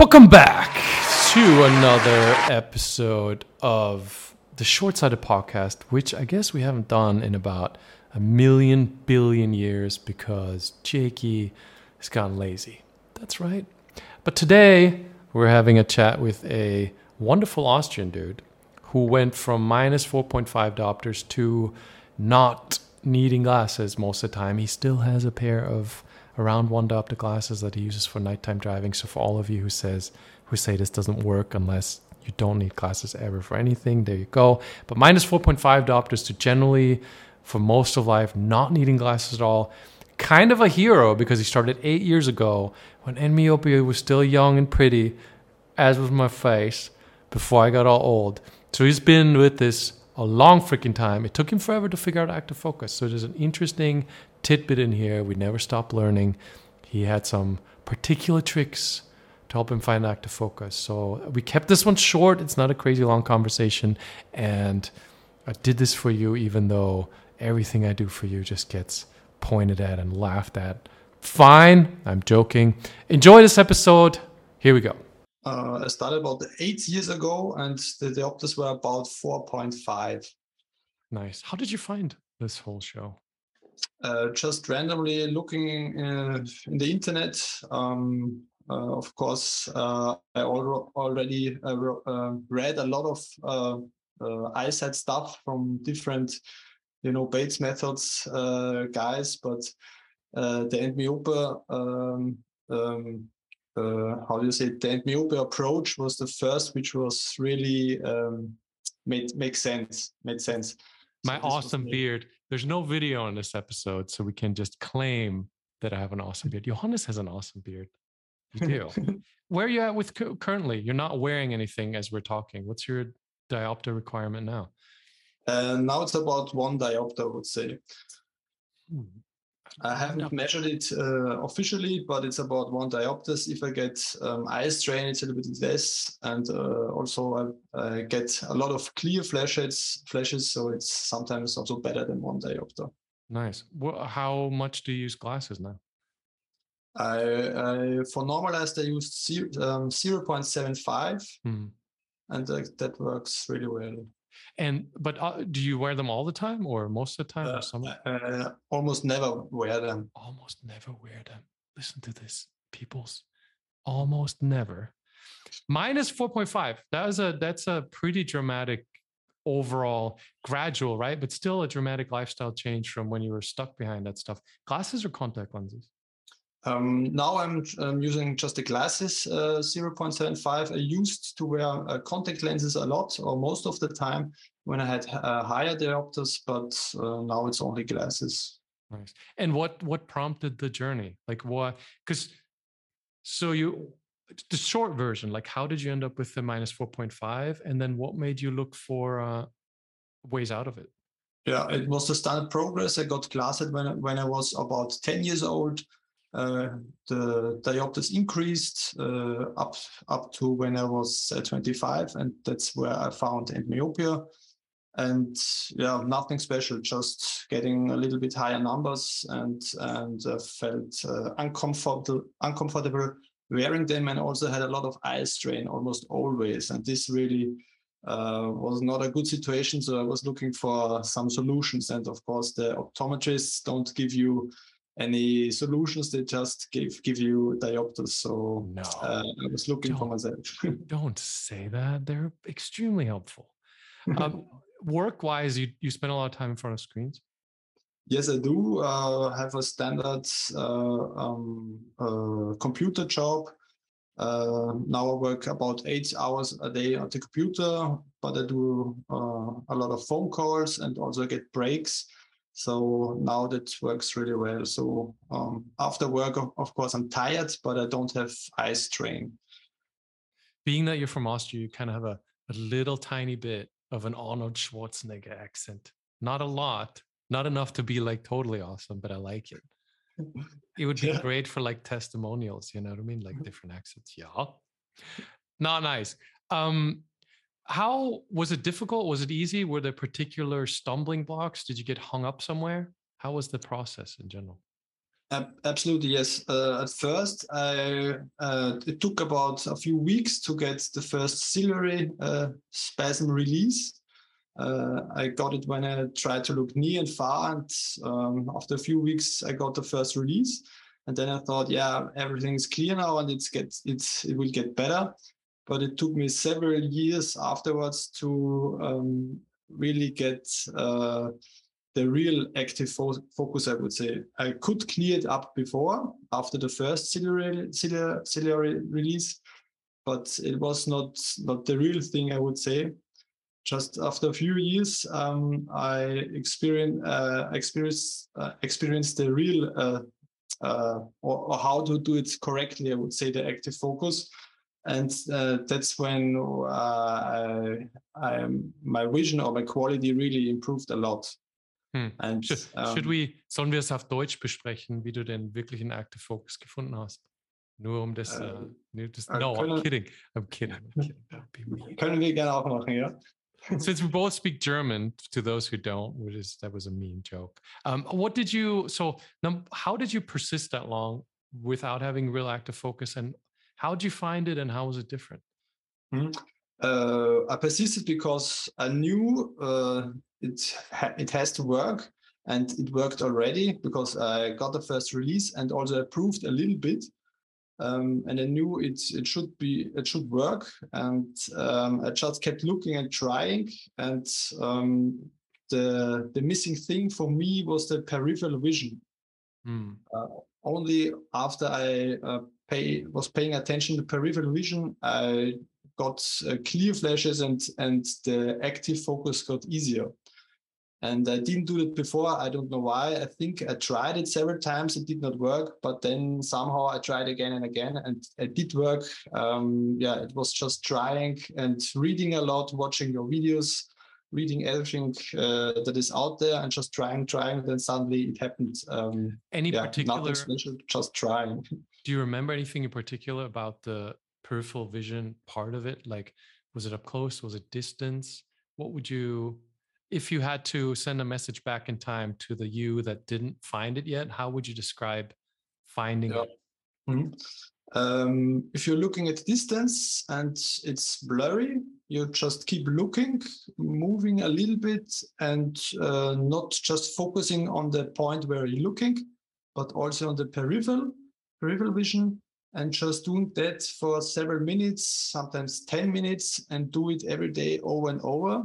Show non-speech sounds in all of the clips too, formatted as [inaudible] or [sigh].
Welcome back to another episode of the Short Sighted Podcast, which I guess we haven't done in about a million billion years because Jakey has gotten lazy. That's right. But today we're having a chat with a wonderful Austrian dude who went from minus 4.5 diopters to not needing glasses most of the time. He still has a pair of around one diopter glasses that he uses for nighttime driving. So for all of you who says who say this doesn't work unless you don't need glasses ever for anything, there you go. But minus 4.5 diopters to generally for most of life not needing glasses at all. Kind of a hero because he started eight years ago when myopia was still young and pretty, as was my face before I got all old. So he's been with this a long freaking time. It took him forever to figure out active focus. So there's an interesting tidbit in here. We never stop learning. He had some particular tricks to help him find active focus. So we kept this one short. It's not a crazy long conversation. And I did this for you, even though everything I do for you just gets pointed at and laughed at. Fine. I'm joking. Enjoy this episode. Here we go. Uh, I started about eight years ago, and the diopters were about 4.5. Nice. How did you find this whole show? Uh, just randomly looking uh, in the internet. Um, uh, of course, uh, I al- already uh, read a lot of eyesight stuff from different, you know, Bates methods guys, but the end um, um, uh, how do you say the EndMyopia approach was the first which was really um, made make sense made sense. My so awesome beard. There's no video on this episode so we can just claim that i have an awesome beard. Johannes has an awesome beard. You do. [laughs] Where are you at with currently? You're not wearing anything as we're talking. What's your diopter requirement now? Uh, now it's about one diopter i would say. Hmm. I haven't measured it uh, officially, but it's about one diopters. If I get um, eye strain, it's a little bit less, and uh, also I, I, get a lot of clear flashes. Flashes, so it's sometimes also better than one diopter. Nice. Well, how much do you use glasses now? I, I for normalized I used zero, um, 0.75, hmm. and uh, that works really well. And but uh, do you wear them all the time, or most of the time, uh, or some? Uh, almost never wear them. Almost never wear them. Listen to this, peoples. Almost never. Minus four point five. That was a that's a pretty dramatic overall gradual, right? But still a dramatic lifestyle change from when you were stuck behind that stuff. Glasses or contact lenses? Um, now I'm, I'm, using just the glasses uh, 0.75. I used to wear uh, contact lenses a lot or most of the time when I had uh, higher diopters, but uh, now it's only glasses. Nice. And what what prompted the journey? Like what? Because so you the short version, like how did you end up with the minus 4.5, and then what made you look for uh, ways out of it? Yeah, it was the standard progress. I got glasses when when I was about 10 years old the diopters increased uh, up up to when I was uh, 25, and that's where I found myopia. And yeah, nothing special, just getting a little bit higher numbers, and and felt uncomfortable uncomfortable wearing them, and also had a lot of eye strain almost always. And this really uh, was not a good situation. So I was looking for some solutions. And of course, the optometrists don't give you any solutions. They just give give you diopters. So no, uh, I was looking for myself. [laughs] don't say that. They're extremely helpful. Um, [laughs] work wise, you you spend a lot of time in front of screens. Yes, I do uh, have a standard uh, um, uh, computer job. Uh, now I work about eight hours a day on the computer, but I do uh, a lot of phone calls and also get breaks. So now that works really well. So um, after work, of course, I'm tired, but I don't have eye strain. Being that you're from Austria, you kind of have a, a little tiny bit of an Arnold Schwarzenegger accent. Not a lot, not enough to be like totally awesome, but I like it. It would be yeah. great for like testimonials, you know what I mean? Like different accents. Yeah. Not nice. Um, how was it difficult? Was it easy? Were there particular stumbling blocks? Did you get hung up somewhere? How was the process in general? Absolutely, yes. Uh, at first, I, uh, it took about a few weeks to get the first ciliary uh, spasm release. Uh, I got it when I tried to look near and far, and um, after a few weeks, I got the first release. And then I thought, yeah, everything's clear now, and it's get it's it will get better. But it took me several years afterwards to um, really get uh, the real active fo- focus, I would say. I could clear it up before, after the first ciliary, ciliary, ciliary release, but it was not not the real thing, I would say. Just after a few years, um, I experienced uh, experienced uh, experienced the real uh, uh, or, or, how to do it correctly. I would say the active focus, and uh, that's when uh, I, I, my vision or my quality really improved a lot. Hm. And, should, um, should we, sollen wir es auf Deutsch besprechen, wie du den wirklichen Active Focus gefunden hast? Nur um das, uh, uh, das no, können, I'm kidding. I'm kidding. I'm [laughs] kidding. Können wir gerne auch machen, ja. Since we both speak German, to those who don't, which is that was a mean joke. Um, what did you? So, how did you persist that long without having real active focus, and how did you find it, and how was it different? Mm-hmm. Uh, I persisted because I knew uh, it ha- it has to work, and it worked already because I got the first release and also approved a little bit, um, and I knew it it should be it should work, and um, I just kept looking and trying, and um, the the missing thing for me was the peripheral vision. Mm. Uh, only after I uh, pay was paying attention to peripheral vision, I got uh, clear flashes and and the active focus got easier. And I didn't do it before. I don't know why. I think I tried it several times. It did not work, but then somehow I tried again and again, and it did work. Um, yeah, it was just trying and reading a lot, watching your videos, reading everything uh, that is out there, and just trying, trying. Then suddenly it happened. Um, Any yeah, particular? Special, just trying. [laughs] Do you remember anything in particular about the peripheral vision part of it? Like, was it up close? Was it distance? What would you if you had to send a message back in time to the you that didn't find it yet, how would you describe finding yeah. it? Mm-hmm. Um, if you're looking at distance and it's blurry, you just keep looking, moving a little bit, and uh, not just focusing on the point where you're looking, but also on the peripheral peripheral vision, and just doing that for several minutes, sometimes ten minutes, and do it every day over and over.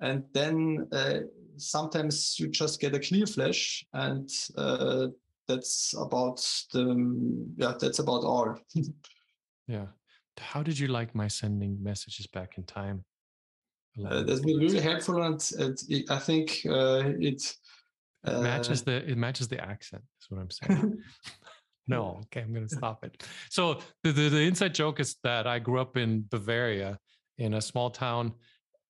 And then uh, sometimes you just get a clear flash and uh, that's about the yeah that's about all. [laughs] Yeah. How did you like my sending messages back in time? Uh, that's been really helpful and, it, i think uh, it, it matches uh, the it matches the accent is what i'm [laughs] saying. [laughs] No okay i'm gonna stop it. So the, the, the inside joke is that i grew up in bavaria in a small town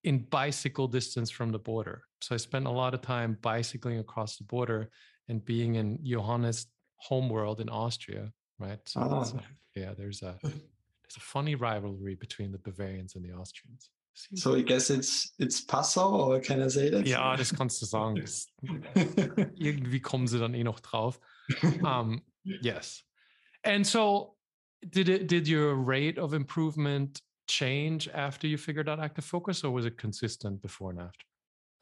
in bicycle distance from the border. So I spent a lot of time bicycling across the border and being in Johannes' homeworld in Austria, right? So oh. yeah, there's a there's a funny rivalry between the Bavarians and the Austrians. So I guess it's it's Passau, or can I say that? Ja, das kannst du sagen. Das, [laughs] irgendwie kommen sie dann eh noch drauf. Um, yes. And so did it did your rate of improvement change after you figured out active focus or was it consistent before and after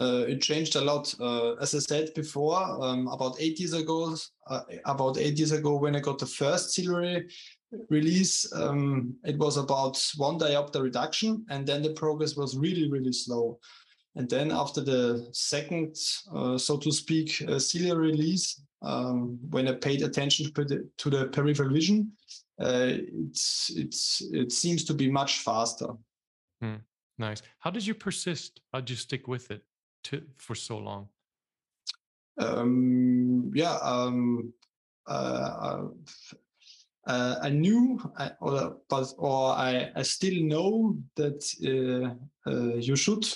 uh, it changed a lot uh, as i said before um, about eight years ago uh, about eight years ago when i got the first ciliary release um, it was about one diopter reduction and then the progress was really really slow and then after the second uh, so to speak uh, ciliary release um, when i paid attention to the, to the peripheral vision uh, it's it's it seems to be much faster. Hmm. Nice. How did you persist? How did you stick with it to, for so long? Um, yeah, um, uh, uh, I knew, I, or, but or I, I still know that uh, uh, you should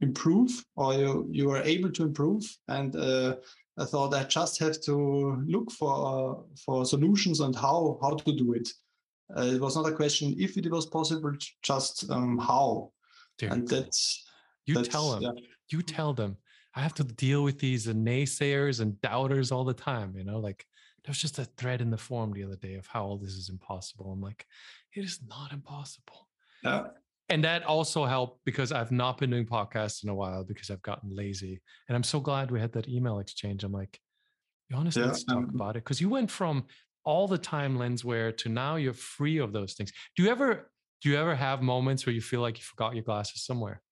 improve, or you you are able to improve, and uh, I thought I just have to look for for solutions and how how to do it. Uh, it was not a question if it was possible, just um, how. And that's you that's, tell them. Yeah. You mm-hmm. tell them. I have to deal with these naysayers and doubters all the time. You know, like there was just a thread in the forum the other day of how all this is impossible. I'm like, it is not impossible. Yeah. And that also helped because I've not been doing podcasts in a while because I've gotten lazy. And I'm so glad we had that email exchange. I'm like, Johannes, yeah, let's talk about it. Because you went from all the time lenswear to now you're free of those things. Do you ever do you ever have moments where you feel like you forgot your glasses somewhere?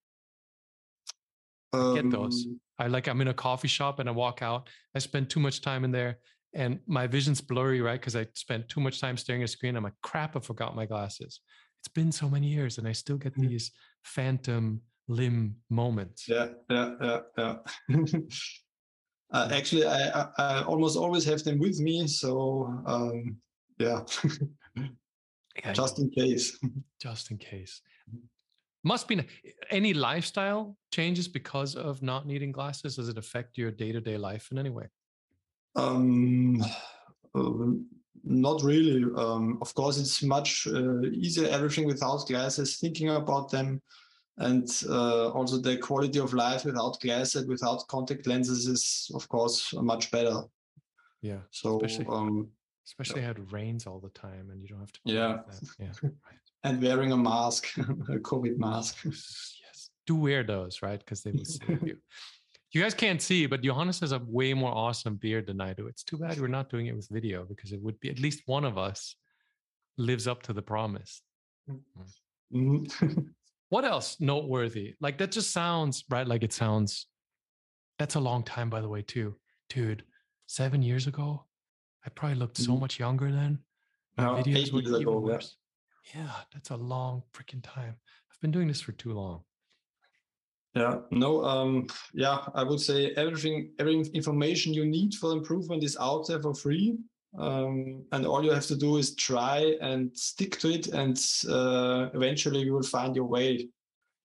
Um, get those. I like I'm in a coffee shop and I walk out. I spend too much time in there and my vision's blurry, right? Because I spent too much time staring at a screen. I'm like, crap, I forgot my glasses. It's been so many years and I still get mm. these phantom limb moments. Yeah, yeah, yeah, yeah. [laughs] uh, actually, I, I, I, almost always have them with me. So, um, yeah. [laughs] yeah just in case. [laughs] Just in case. Must be any lifestyle changes because of not needing glasses. Does it affect your day to day life in any way? Um, [sighs] uh, not really. Um, of course, it's much uh, easier everything without glasses. Thinking about them, and uh, also the quality of life without glasses, without contact lenses, is of course much better. Yeah. So. Especially, um, especially yeah. how it rains all the time, and you don't have to. Yeah. Yeah. [laughs] Right. And wearing a mask, [laughs] a COVID mask. yes. Do wear those, right? Because they will save you. [laughs] You guys can't see, but Johannes has a way more awesome beard than I do. It's too bad we're not doing it with video because it would be at least one of us lives up to the promise. Mm-hmm. [laughs] what else noteworthy? Like that just sounds right. Like it sounds. That's a long time, by the way, too, dude. Seven years ago, I probably looked so mm-hmm. much younger then. My videos were even ago, worse. Yeah. that's a long freaking time. I've been doing this for too long. Yeah, no, um, yeah, I would say everything, every information you need for improvement is out there for free. Um, and all you have to do is try and stick to it, and uh, eventually you will find your way.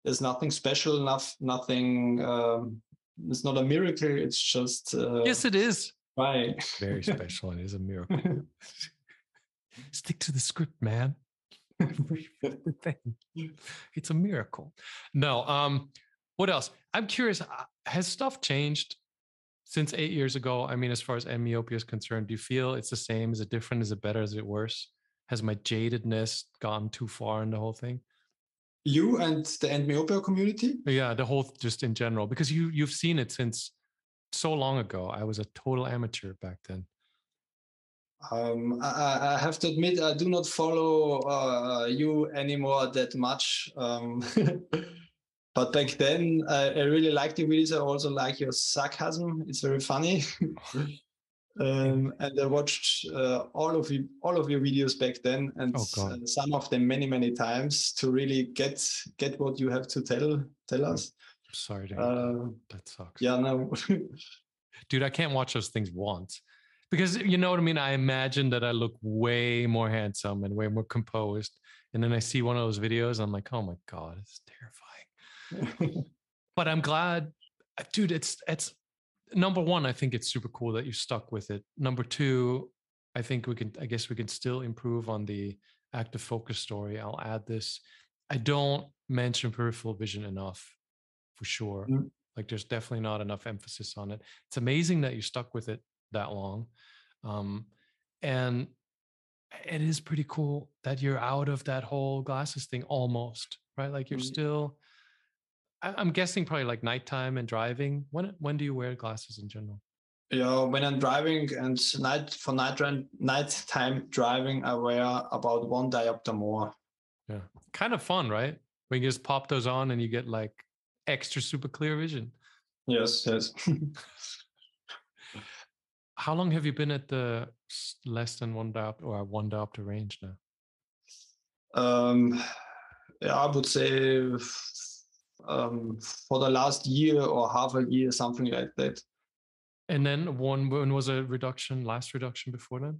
There's nothing special enough, nothing. Um, it's not a miracle. It's just. Uh, yes, it is. Right. Very special. and it is a miracle. [laughs] Stick to the script, man. [laughs] [laughs] [laughs] it's a miracle. No, um, what else? I'm curious. Uh, has stuff changed since eight years ago? I mean, as far as myopia is concerned, do you feel it's the same? Is it different? Is it better? Is it worse? Has my jadedness gone too far in the whole thing? You and the myopia community? Yeah, the whole just in general, because you you've seen it since so long ago. I was a total amateur back then. Um, I, I, have to admit, I do not follow uh, you anymore that much. Um, [laughs] But back then, I, I really liked the videos. I also like your sarcasm. It's very funny. [laughs] um, and I watched uh, all of you, all of your videos back then, and oh, uh, some of them many, many times to really get get what you have to tell tell us. I'm sorry, uh, that sucks. Yeah, no, [laughs] dude, I can't watch those things once because you know what I mean. I imagine that I look way more handsome and way more composed, and then I see one of those videos. I'm like, oh my god, it's terrifying. [laughs] but I'm glad, dude. It's it's number one. I think it's super cool that you stuck with it. Number two, I think we can. I guess we can still improve on the active focus story. I'll add this. I don't mention peripheral vision enough, for sure. Mm. Like there's definitely not enough emphasis on it. It's amazing that you stuck with it that long. Um, and it is pretty cool that you're out of that whole glasses thing almost, right? Like you're mm. still I'm guessing probably like nighttime and driving. When when do you wear glasses in general? Yeah, when I'm driving and night for night nighttime driving, I wear about one diopter more. Yeah, kind of fun, right? When you just pop those on and you get like extra super clear vision. Yes, yes. [laughs] How long have you been at the less than one diopter or one diopter range now? Um, yeah, I would say um, for the last year or half a year, something like that. And then one when was a reduction, last reduction before then?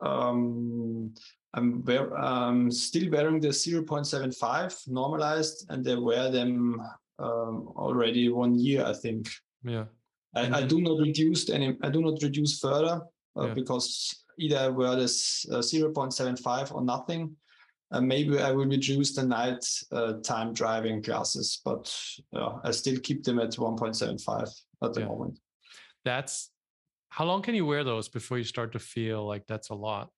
Um, I'm, wear, I'm still wearing the 0.75 normalized, and they wear them um, already one year, I think. Yeah. I, I, do not reduce any. I do not reduce further uh, yeah. because either I wear this uh, 0.75 or nothing. Uh, maybe I will reduce the night uh, time driving classes, but I still keep them at 1.75 at the yeah. moment. That's how long can you wear those before you start to feel like that's a lot?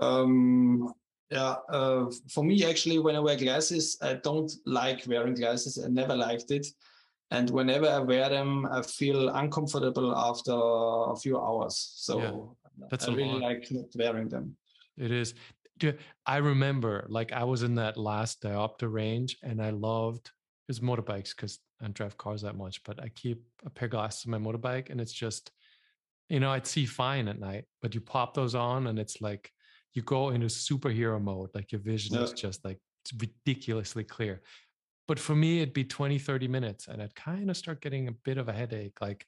Um, yeah, uh, for me, actually, when I wear glasses, I don't like wearing glasses. I never liked it. And whenever I wear them, I feel uncomfortable after a few hours. So yeah, that's I really lot. like not wearing them. It is. I remember, like, I was in that last diopter range, and I loved his motorbikes because I don't drive cars that much. But I keep a pair of glasses on my motorbike, and it's just, you know, I'd see fine at night, but you pop those on, and it's like you go into superhero mode like your vision yeah. is just like ridiculously clear but for me it'd be 20 30 minutes and i'd kind of start getting a bit of a headache like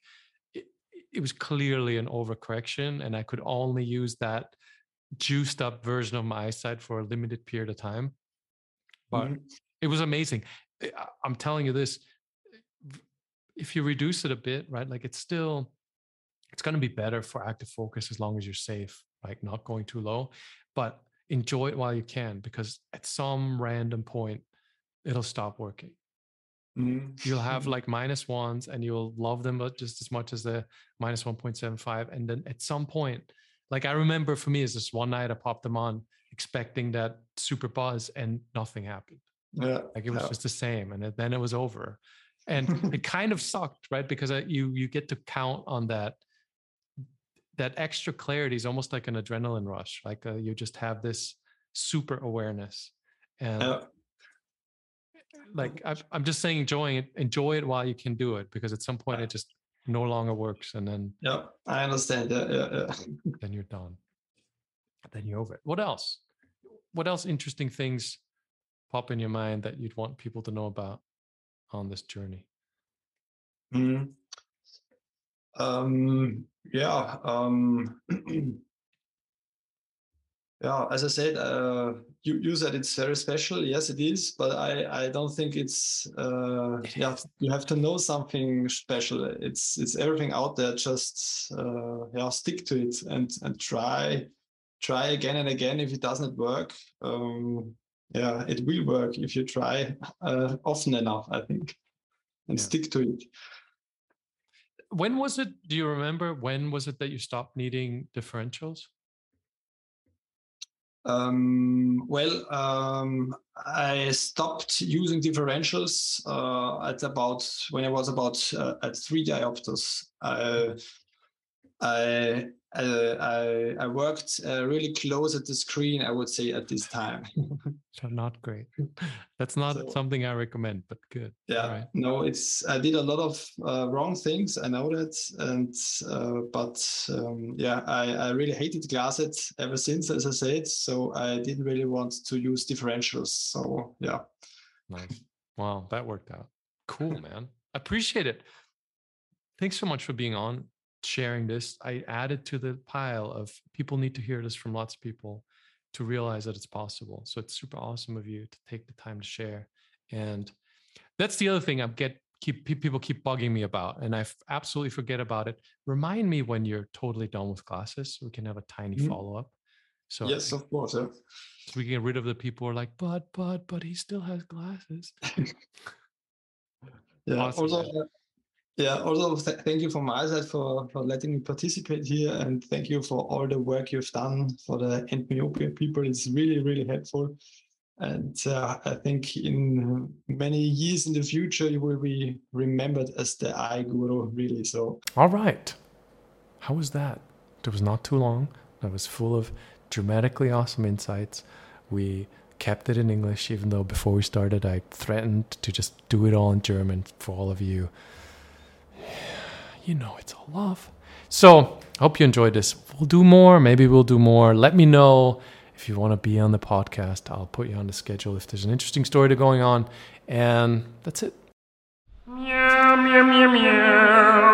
it, it was clearly an overcorrection and i could only use that juiced up version of my eyesight for a limited period of time but mm-hmm. it was amazing i'm telling you this if you reduce it a bit right like it's still it's going to be better for active focus as long as you're safe like not going too low, but enjoy it while you can because at some random point it'll stop working. Mm-hmm. You'll have like minus ones and you'll love them but just as much as the minus 1.75. And then at some point, like I remember for me, is this one night I popped them on expecting that super buzz and nothing happened. Yeah. Like it was yeah. just the same. And then it was over. And [laughs] it kind of sucked, right? Because you you get to count on that that extra clarity is almost like an adrenaline rush like uh, you just have this super awareness and uh, like [laughs] I, i'm just saying enjoying it enjoy it while you can do it because at some point it just no longer works and then yeah i understand yeah, yeah, yeah. [laughs] then you're done. Then you're over it. What else? What else interesting things pop in your mind that you'd want people to know about on this journey? Mm. um yeah, um, [clears throat] yeah. As I said, uh, you, you said it's very special. Yes, it is, but I I don't think it's. Uh, yeah, you have to know something special. It's it's everything out there. Just uh, yeah, stick to it and and try try again and again. If it doesn't work, um, yeah, it will work if you try uh, often enough. I think, and yeah. stick to it when was it? Do you remember when was it that you stopped needing differentials? Um, well, um, I stopped using differentials uh, at about when I was about uh, at three diopters. I I, I worked uh, really close at the screen, I would say, at this time. [laughs] so not great. That's not so, something I recommend, but good. Yeah, right. no, it's I did a lot of uh, wrong things. I know that, and uh, but um, yeah, I, I really hated glasses ever since, as I said. So I didn't really want to use differentials. So yeah. Nice. Wow, that worked out. Cool, man. Appreciate it. Thanks so much for being on sharing this. I added to the pile of people need to hear this from lots of people to realize that it's possible. So it's super awesome of you to take the time to share. And that's the other thing I get keep people keep bugging me about and I absolutely forget about it. Remind me when you're totally done with classes we can have a tiny mm-hmm. follow-up. So Yes, of course. Yeah. So we can get rid of the people who are like, but but but he still has glasses. [laughs] yeah. Awesome, also, yeah, also th- thank you from my side for, for letting me participate here and thank you for all the work you've done for the end myopia people. It's really, really helpful. And uh, I think in many years in the future, you will be remembered as the eye guru, really. So, all right. How was that? It was not too long. It was full of dramatically awesome insights. We kept it in English, even though before we started, I threatened to just do it all in German for all of you you know it's all love. So I hope you enjoyed this. We'll do more. Maybe we'll do more. Let me know if you want to be on the podcast. I'll put you on the schedule if there's an interesting story to going on. And that's it. Meow, meow, meow, meow.